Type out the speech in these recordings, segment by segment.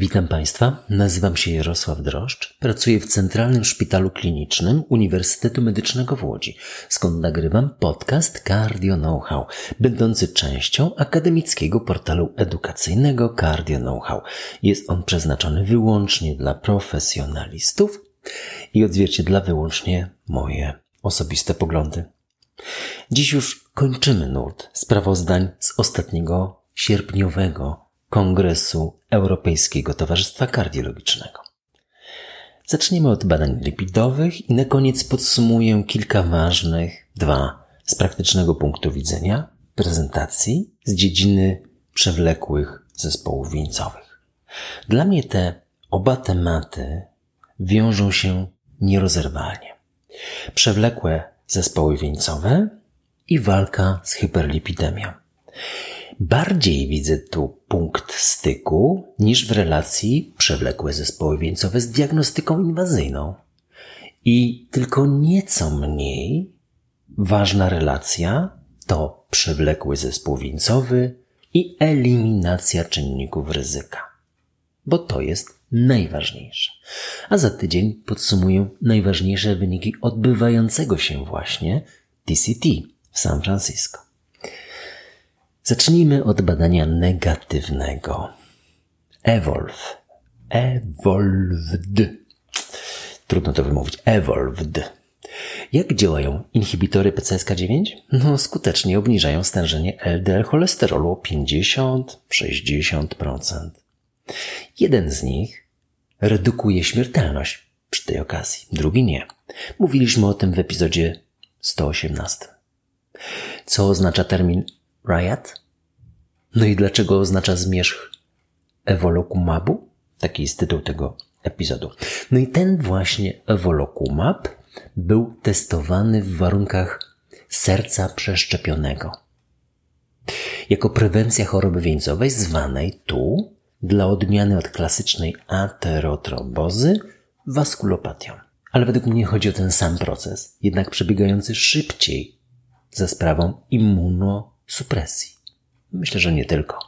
Witam Państwa, nazywam się Jarosław Droszcz, pracuję w Centralnym Szpitalu Klinicznym Uniwersytetu Medycznego w Łodzi, skąd nagrywam podcast Cardio Know-how, będący częścią akademickiego portalu edukacyjnego Cardio Know-how. Jest on przeznaczony wyłącznie dla profesjonalistów i odzwierciedla wyłącznie moje osobiste poglądy. Dziś już kończymy nurt sprawozdań z ostatniego sierpniowego Kongresu Europejskiego Towarzystwa Kardiologicznego. Zaczniemy od badań lipidowych i na koniec podsumuję kilka ważnych, dwa z praktycznego punktu widzenia, prezentacji z dziedziny przewlekłych zespołów wieńcowych. Dla mnie te oba tematy wiążą się nierozerwalnie. Przewlekłe zespoły wieńcowe i walka z hyperlipidemią. Bardziej widzę tu punkt styku niż w relacji przewlekłe zespoły wieńcowe z diagnostyką inwazyjną. I tylko nieco mniej ważna relacja to przewlekły zespół wieńcowy i eliminacja czynników ryzyka. Bo to jest najważniejsze. A za tydzień podsumuję najważniejsze wyniki odbywającego się właśnie TCT w San Francisco. Zacznijmy od badania negatywnego. Evolve. Evolved. Trudno to wymówić. Evolved. Jak działają inhibitory PCSK9? No, skutecznie obniżają stężenie LDL cholesterolu o 50-60%. Jeden z nich redukuje śmiertelność przy tej okazji, drugi nie. Mówiliśmy o tym w epizodzie 118. Co oznacza termin Riot? No i dlaczego oznacza zmierzch Evolokumabu? Taki jest tytuł tego epizodu. No i ten właśnie Evolokumab był testowany w warunkach serca przeszczepionego. Jako prewencja choroby wieńcowej zwanej tu, dla odmiany od klasycznej aterotrombozy, waskulopatią. Ale według mnie chodzi o ten sam proces, jednak przebiegający szybciej za sprawą immunosupresji. Myślę, że nie tylko.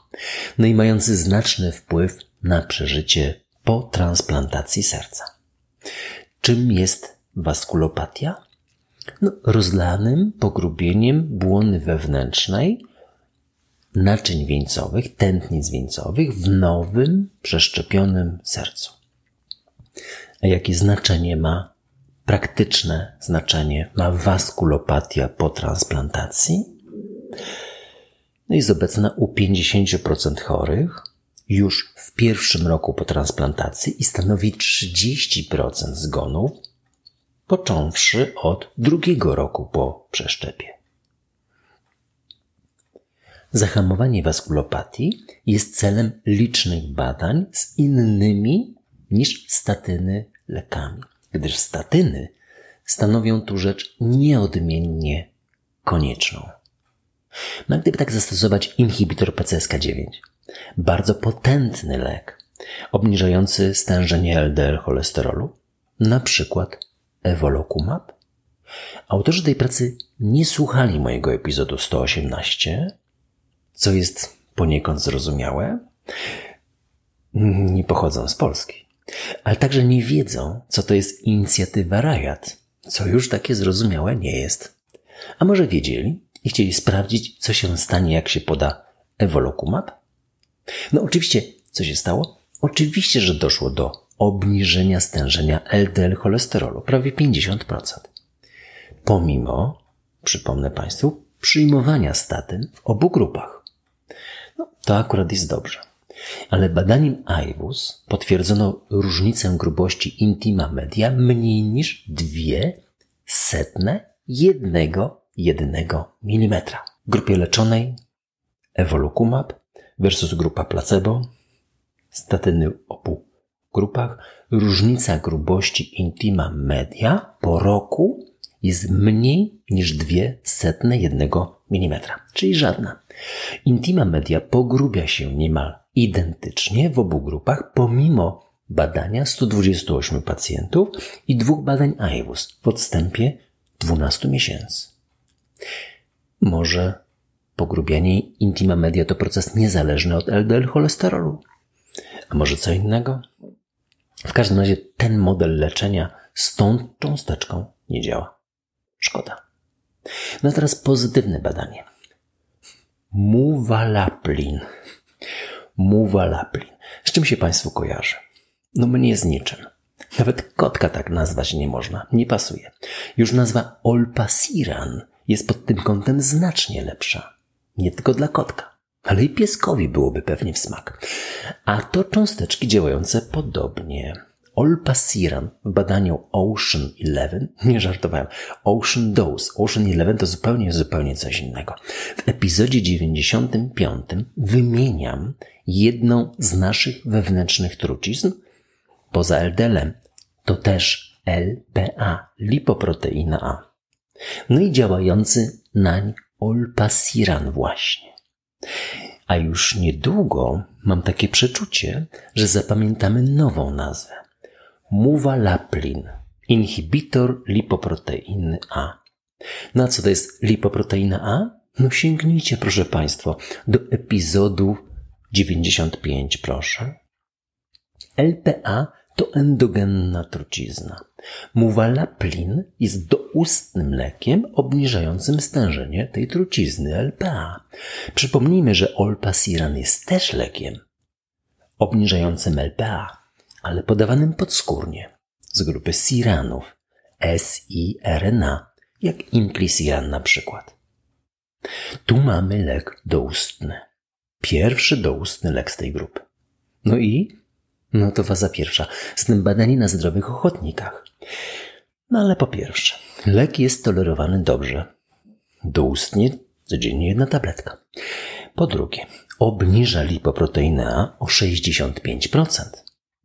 No i mający znaczny wpływ na przeżycie po transplantacji serca. Czym jest waskulopatia? No, rozlanym pogrubieniem błony wewnętrznej naczyń wieńcowych, tętnic wieńcowych w nowym, przeszczepionym sercu. A jakie znaczenie ma, praktyczne znaczenie ma waskulopatia po transplantacji? No jest obecna u 50% chorych już w pierwszym roku po transplantacji i stanowi 30% zgonów, począwszy od drugiego roku po przeszczepie. Zahamowanie waskulopatii jest celem licznych badań z innymi niż statyny lekami, gdyż statyny stanowią tu rzecz nieodmiennie konieczną. No gdyby tak zastosować inhibitor PCSK9, bardzo potentny lek obniżający stężenie LDL cholesterolu, na przykład Evolocumab, autorzy tej pracy nie słuchali mojego epizodu 118, co jest poniekąd zrozumiałe, nie pochodzą z Polski, ale także nie wiedzą, co to jest inicjatywa Rajat, co już takie zrozumiałe nie jest. A może wiedzieli, i chcieli sprawdzić, co się stanie, jak się poda Evolocumab? No oczywiście, co się stało? Oczywiście, że doszło do obniżenia stężenia LDL cholesterolu, prawie 50%. Pomimo, przypomnę Państwu, przyjmowania statyn w obu grupach. No, to akurat jest dobrze. Ale badaniem IWUS potwierdzono różnicę grubości intima media mniej niż dwie setne jednego 1 mm. W grupie leczonej Evolucumab versus grupa placebo, statyny w obu grupach, różnica grubości intima media po roku jest mniej niż 2,01 mm, czyli żadna. Intima media pogrubia się niemal identycznie w obu grupach, pomimo badania 128 pacjentów i dwóch badań IWUS w odstępie 12 miesięcy. Może pogrubianie intima media to proces niezależny od LDL cholesterolu. A może co innego? W każdym razie ten model leczenia z tą cząsteczką nie działa. Szkoda. No a teraz pozytywne badanie. Muwalaplin. Muwalaplin. Z czym się Państwu kojarzy? No mnie z niczym. Nawet kotka tak nazwać nie można. Nie pasuje. Już nazwa Olpasiran jest pod tym kątem znacznie lepsza. Nie tylko dla kotka, ale i pieskowi byłoby pewnie w smak. A to cząsteczki działające podobnie. Olpasiran w badaniu Ocean 11, nie żartowałem, Ocean Dose, Ocean 11 to zupełnie, zupełnie coś innego. W epizodzie 95 wymieniam jedną z naszych wewnętrznych trucizn, poza LDL-em, to też LPA, lipoproteina A. No i działający nań olpasiran właśnie. A już niedługo mam takie przeczucie, że zapamiętamy nową nazwę. Muvalaplin, inhibitor lipoproteiny A. No a co to jest lipoproteina A? No sięgnijcie, proszę Państwa, do epizodu 95, proszę. LPA to endogenna trucizna. Muwalaplin jest doustnym lekiem obniżającym stężenie tej trucizny LPA. Przypomnijmy, że olpasiran jest też lekiem obniżającym LPA, ale podawanym podskórnie z grupy siranów SIRNA, jak implisiran na przykład. Tu mamy lek doustny. Pierwszy doustny lek z tej grupy. No i no to faza pierwsza. Z tym badani na zdrowych ochotnikach. No ale po pierwsze, lek jest tolerowany dobrze. Doustnie codziennie jedna tabletka. Po drugie, obniża lipoproteinę A o 65%,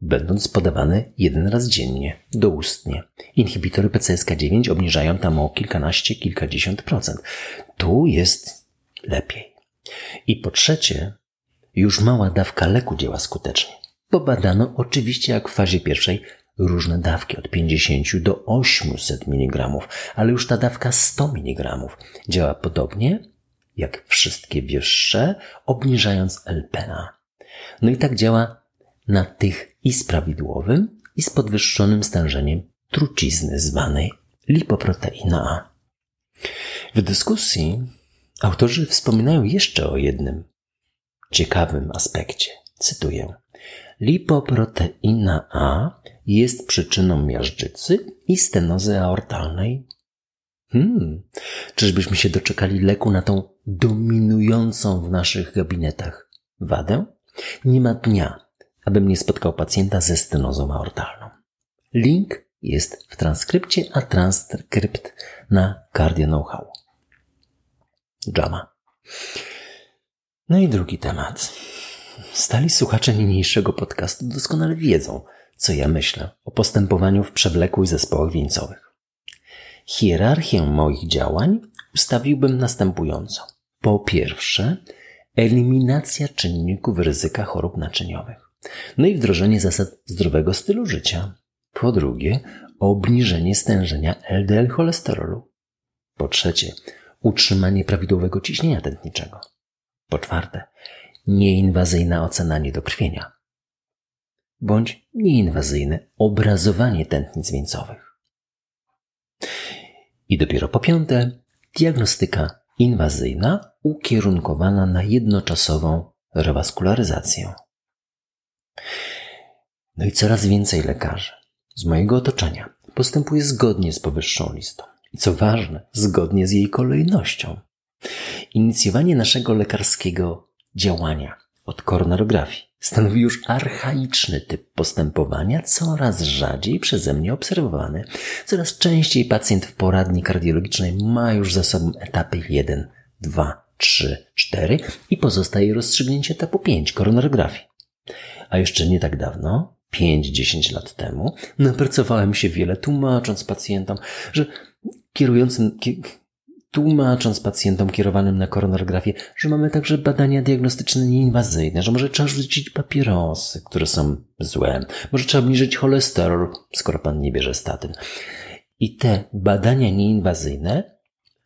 będąc podawany jeden raz dziennie, doustnie. Inhibitory PCSK9 obniżają tam o kilkanaście, kilkadziesiąt procent. Tu jest lepiej. I po trzecie, już mała dawka leku działa skutecznie. Pobadano oczywiście jak w fazie pierwszej różne dawki od 50 do 800 mg, ale już ta dawka 100 mg działa podobnie jak wszystkie wyższe, obniżając LPA. No i tak działa na tych i z prawidłowym, i z podwyższonym stężeniem trucizny zwanej lipoproteina A. W dyskusji autorzy wspominają jeszcze o jednym ciekawym aspekcie. Cytuję. Lipoproteina A jest przyczyną miażdżycy i stenozy aortalnej. Hmm, czyżbyśmy się doczekali leku na tą dominującą w naszych gabinetach wadę? Nie ma dnia, abym nie spotkał pacjenta ze stenozą aortalną. Link jest w transkrypcie, a transkrypt na Cardio Know-how. Jama. No i drugi temat. Stali słuchacze niniejszego podcastu doskonale wiedzą, co ja myślę o postępowaniu w przewlekłych zespołach wieńcowych. Hierarchię moich działań ustawiłbym następująco. Po pierwsze, eliminacja czynników ryzyka chorób naczyniowych. No i wdrożenie zasad zdrowego stylu życia. Po drugie, obniżenie stężenia LDL cholesterolu. Po trzecie, utrzymanie prawidłowego ciśnienia tętniczego. Po czwarte, nieinwazyjna ocena niedokrwienia bądź nieinwazyjne obrazowanie tętnic wieńcowych. I dopiero po piąte, diagnostyka inwazyjna ukierunkowana na jednoczasową rewaskularyzację. No i coraz więcej lekarzy z mojego otoczenia postępuje zgodnie z powyższą listą. I co ważne, zgodnie z jej kolejnością. Inicjowanie naszego lekarskiego działania od koronarografii stanowi już archaiczny typ postępowania, coraz rzadziej przeze mnie obserwowany. Coraz częściej pacjent w poradni kardiologicznej ma już za sobą etapy 1, 2, 3, 4 i pozostaje rozstrzygnięcie etapu 5 koronarografii. A jeszcze nie tak dawno, 5-10 lat temu, napracowałem się wiele tłumacząc pacjentom, że kierującym, tłumacząc pacjentom kierowanym na koronografię, że mamy także badania diagnostyczne nieinwazyjne, że może trzeba rzucić papierosy, które są złe, może trzeba obniżyć cholesterol, skoro pan nie bierze statyn. I te badania nieinwazyjne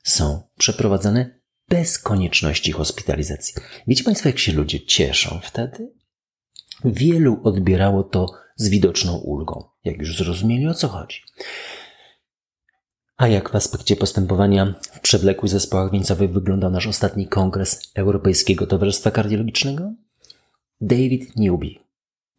są przeprowadzane bez konieczności hospitalizacji. Wiecie Państwo, jak się ludzie cieszą wtedy? Wielu odbierało to z widoczną ulgą, jak już zrozumieli o co chodzi. A jak w aspekcie postępowania w przewlekłych zespołach wieńcowych wyglądał nasz ostatni kongres Europejskiego Towarzystwa Kardiologicznego? David Newby,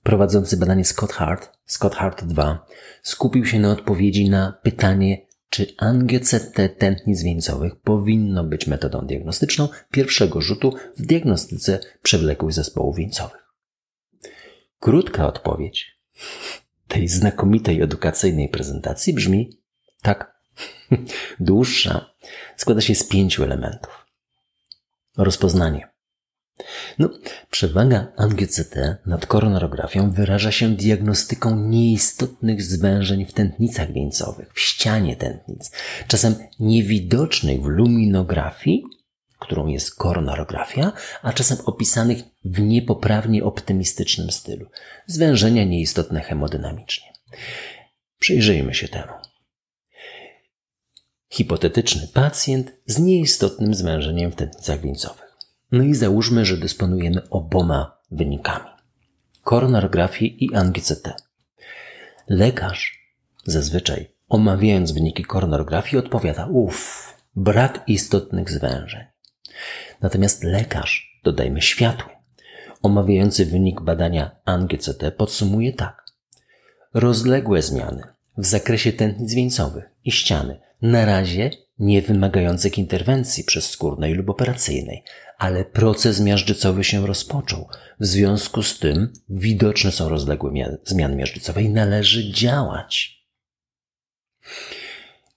prowadzący badanie Scott Hart, Scott Hart 2, skupił się na odpowiedzi na pytanie, czy angioCT tętnic wieńcowych powinno być metodą diagnostyczną pierwszego rzutu w diagnostyce przewlekłych zespołów wieńcowych. Krótka odpowiedź tej znakomitej edukacyjnej prezentacji brzmi tak. Dłuższa składa się z pięciu elementów. Rozpoznanie. No, przewaga angioCT nad koronarografią wyraża się diagnostyką nieistotnych zwężeń w tętnicach wieńcowych, w ścianie tętnic, czasem niewidocznych w luminografii, którą jest koronarografia, a czasem opisanych w niepoprawnie optymistycznym stylu. Zwężenia nieistotne hemodynamicznie. Przyjrzyjmy się temu. Hipotetyczny pacjent z nieistotnym zwężeniem w tętnicach wieńcowych. No i załóżmy, że dysponujemy oboma wynikami. Koronarografii i angioCT. Lekarz zazwyczaj omawiając wyniki koronarografii odpowiada uff, brak istotnych zwężeń. Natomiast lekarz, dodajmy światły, omawiający wynik badania angioCT podsumuje tak. Rozległe zmiany w zakresie tętnic wieńcowych i ściany na razie nie wymagających interwencji przezskórnej lub operacyjnej, ale proces miażdżycowy się rozpoczął. W związku z tym widoczne są rozległe zmiany miażdżycowe i należy działać.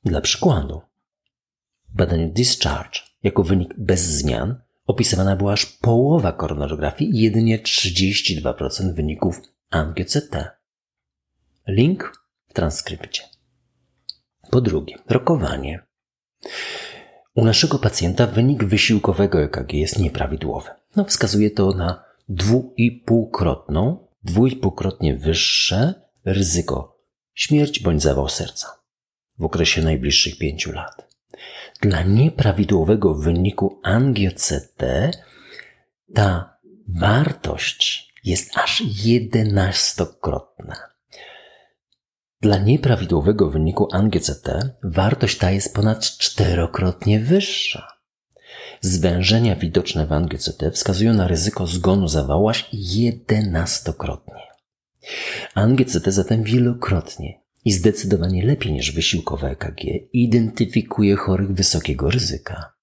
Dla przykładu, w badaniu Discharge jako wynik bez zmian opisywana była aż połowa koronarografii i jedynie 32% wyników angioCT. Link w transkrypcie. Po drugie, rokowanie. U naszego pacjenta wynik wysiłkowego EKG jest nieprawidłowy. No, wskazuje to na dwuipółkrotną, dwuipółkrotnie wyższe ryzyko śmierć bądź zawał serca w okresie najbliższych pięciu lat. Dla nieprawidłowego wyniku angioCT ta wartość jest aż jedenastokrotna. Dla nieprawidłowego wyniku angioCT wartość ta jest ponad czterokrotnie wyższa. Zwężenia widoczne w angioCT wskazują na ryzyko zgonu zawału aż jedenastokrotnie. AngioCT zatem wielokrotnie i zdecydowanie lepiej niż wysiłkowe EKG identyfikuje chorych wysokiego ryzyka.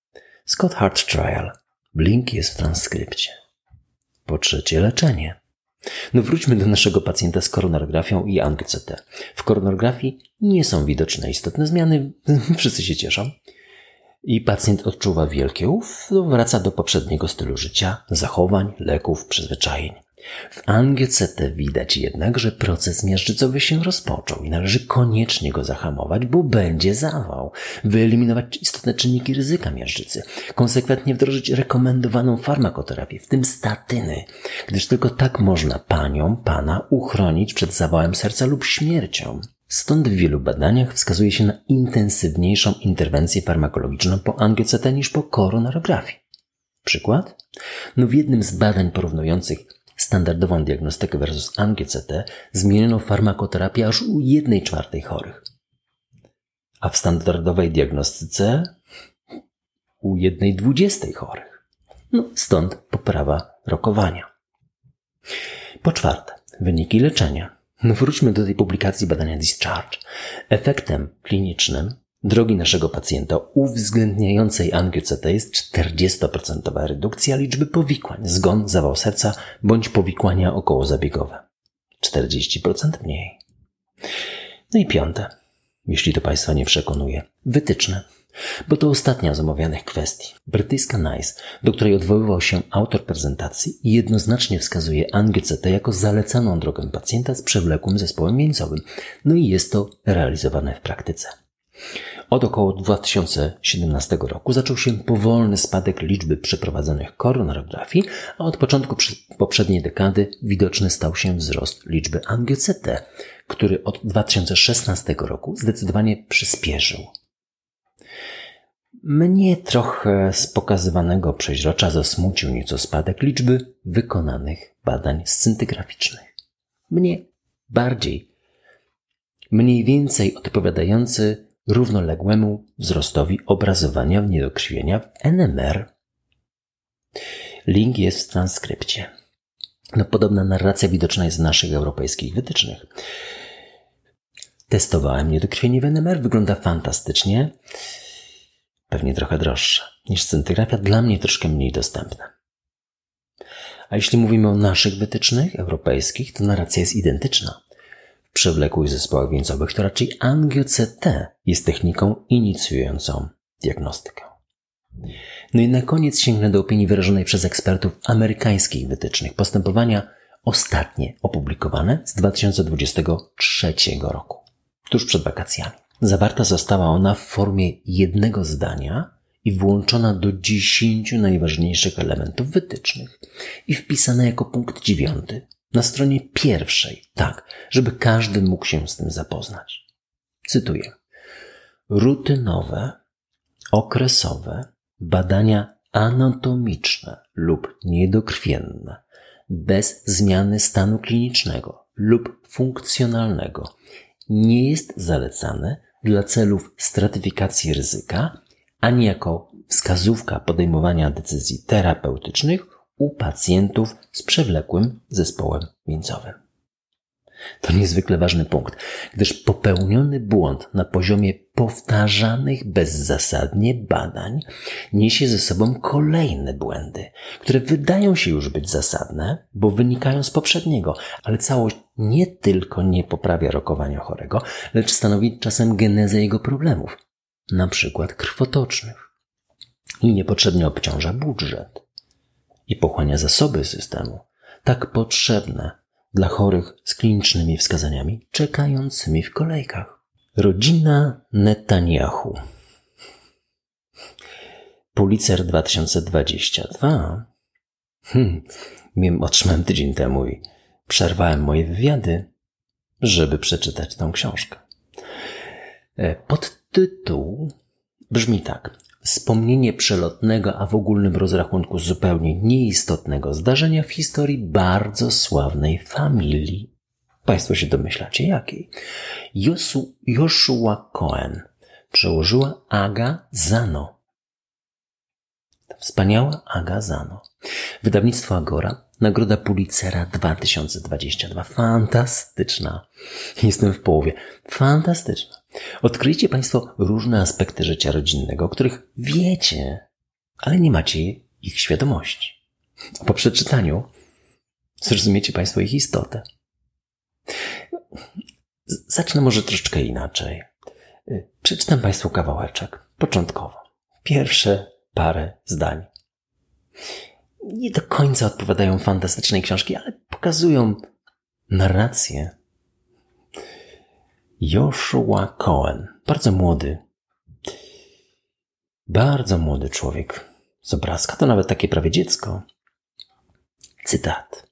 Scott Hart Trial. Link jest w transkrypcie. Po trzecie, leczenie. No wróćmy do naszego pacjenta z koronarografią i angioCT. W koronarografii nie są widoczne istotne zmiany, wszyscy się cieszą. I pacjent odczuwa wielkie ów, wraca do poprzedniego stylu życia, zachowań, leków, przyzwyczajeń. W angioCT widać jednak, że proces miażdżycowy się rozpoczął i należy koniecznie go zahamować, bo będzie zawał, wyeliminować istotne czynniki ryzyka miażdżycy, konsekwentnie wdrożyć rekomendowaną farmakoterapię, w tym statyny, gdyż tylko tak można panią, pana uchronić przed zawałem serca lub śmiercią. Stąd w wielu badaniach wskazuje się na intensywniejszą interwencję farmakologiczną po angioCT niż po koronarografii. Przykład? No w jednym z badań porównujących standardową diagnostykę versus angioCT zmieniono farmakoterapię aż u 1 czwartej chorych. A w standardowej diagnostyce u 1 dwudziestej chorych. No, stąd poprawa rokowania. Po czwarte, wyniki leczenia. No wróćmy do tej publikacji badania Discharge. Efektem klinicznym drogi naszego pacjenta uwzględniającej angioCT jest 40% redukcja liczby powikłań, zgon, zawał serca bądź powikłania okołozabiegowe. 40% mniej. No i piąte, jeśli to Państwa nie przekonuje, wytyczne. Bo to ostatnia z omawianych kwestii. Brytyjska NICE, do której odwoływał się autor prezentacji, jednoznacznie wskazuje angioCT jako zalecaną drogę pacjenta z przewlekłym zespołem wieńcowym. No i jest to realizowane w praktyce. Od około 2017 roku zaczął się powolny spadek liczby przeprowadzonych koronarografii, a od początku poprzedniej dekady widoczny stał się wzrost liczby angioCT, który od 2016 roku zdecydowanie przyspieszył. Mnie trochę z pokazywanego przeźrocza zasmucił nieco spadek liczby wykonanych badań scyntygraficznych. Mnie bardziej, mniej więcej odpowiadający równoległemu wzrostowi obrazowania niedokrwienia w NMR. Link jest w transkrypcie. No, podobna narracja widoczna jest w naszych europejskich wytycznych. Testowałem niedokrwienie w NMR, wygląda fantastycznie. Pewnie trochę droższe niż scintygrafia, dla mnie troszkę mniej dostępna. A jeśli mówimy o naszych wytycznych europejskich, to narracja jest identyczna. Przewlekłych zespołach wieńcowych to raczej angio-CT jest techniką inicjującą diagnostykę. No i na koniec sięgnę do opinii wyrażonej przez ekspertów amerykańskich wytycznych. Postępowania ostatnie opublikowane z 2023 roku, tuż przed wakacjami. Zawarta została ona w formie jednego zdania i włączona do dziesięciu najważniejszych elementów wytycznych i wpisana jako punkt dziewiąty na stronie pierwszej, tak, żeby każdy mógł się z tym zapoznać. Cytuję. Rutynowe, okresowe badania anatomiczne lub niedokrwienne bez zmiany stanu klinicznego lub funkcjonalnego nie jest zalecane dla celów stratyfikacji ryzyka ani jako wskazówka podejmowania decyzji terapeutycznych u pacjentów z przewlekłym zespołem wieńcowym. To niezwykle ważny punkt, gdyż popełniony błąd na poziomie powtarzanych bezzasadnie badań niesie ze sobą kolejne błędy, które wydają się już być zasadne, bo wynikają z poprzedniego, ale całość nie tylko nie poprawia rokowania chorego, lecz stanowi czasem genezę jego problemów, na przykład krwotocznych, i niepotrzebnie obciąża budżet i pochłania zasoby systemu, tak potrzebne dla chorych z klinicznymi wskazaniami czekającymi w kolejkach. Rodzina Netanyahu. Pulitzer 2022. Hmm, otrzymałem tydzień temu i przerwałem moje wywiady, żeby przeczytać tą książkę. E, podtytuł brzmi tak. Wspomnienie przelotnego, a w ogólnym rozrachunku zupełnie nieistotnego zdarzenia w historii bardzo sławnej familii. Państwo się domyślacie jakiej? Josu, Joshua Cohen przełożyła Aga Zano. Wspaniała Aga Zano. Wydawnictwo Agora, Nagroda Pulitzera 2022. Fantastyczna. Jestem w połowie. Fantastyczna. Odkryjcie Państwo różne aspekty życia rodzinnego, o których wiecie, ale nie macie ich świadomości. Po przeczytaniu zrozumiecie Państwo ich istotę. Zacznę może troszeczkę inaczej. Przeczytam Państwu kawałeczek, początkowo. Pierwsze parę zdań. Nie do końca odpowiadają fantastycznej książki, ale pokazują narrację Joshua Cohen. Bardzo młody. Bardzo młody człowiek. Z obrazka to nawet takie prawie dziecko. Cytat.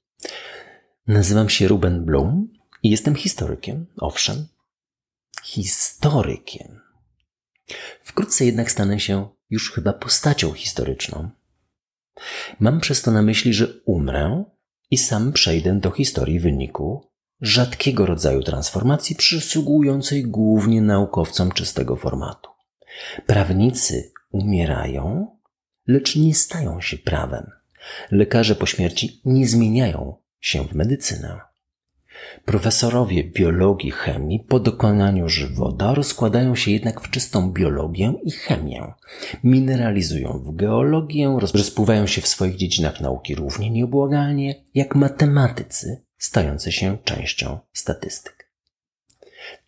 Nazywam się Ruben Blum i jestem historykiem, owszem. Historykiem. Wkrótce jednak stanę się już chyba postacią historyczną. Mam przez to na myśli, że umrę i sam przejdę do historii wyniku rzadkiego rodzaju transformacji przysługującej głównie naukowcom czystego formatu. Prawnicy umierają, lecz nie stają się prawem. Lekarze po śmierci nie zmieniają się w medycynę. Profesorowie biologii chemii po dokonaniu żywota rozkładają się jednak w czystą biologię i chemię. Mineralizują w geologię, rozpływają się w swoich dziedzinach nauki równie nieubłagalnie jak matematycy stający się częścią statystyk.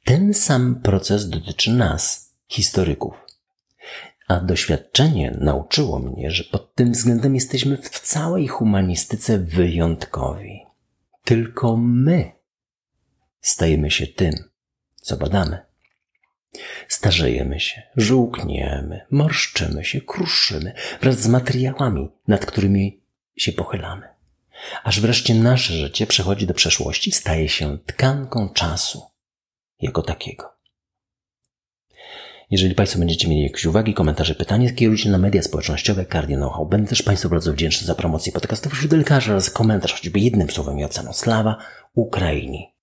Ten sam proces dotyczy nas, historyków. A doświadczenie nauczyło mnie, że pod tym względem jesteśmy w całej humanistyce wyjątkowi. Tylko my stajemy się tym, co badamy. Starzejemy się, żółkniemy, morszczymy się, kruszymy wraz z materiałami, nad którymi się pochylamy aż wreszcie nasze życie przechodzi do przeszłości, staje się tkanką czasu jako takiego. Jeżeli Państwo będziecie mieli jakieś uwagi, komentarze, pytania, kierujcie na media społecznościowe Cardio Know-how. Będę też Państwu bardzo wdzięczny za promocję podcastów wśród lekarzy oraz komentarz choćby jednym słowem i oceną. Slawa Ukrainii!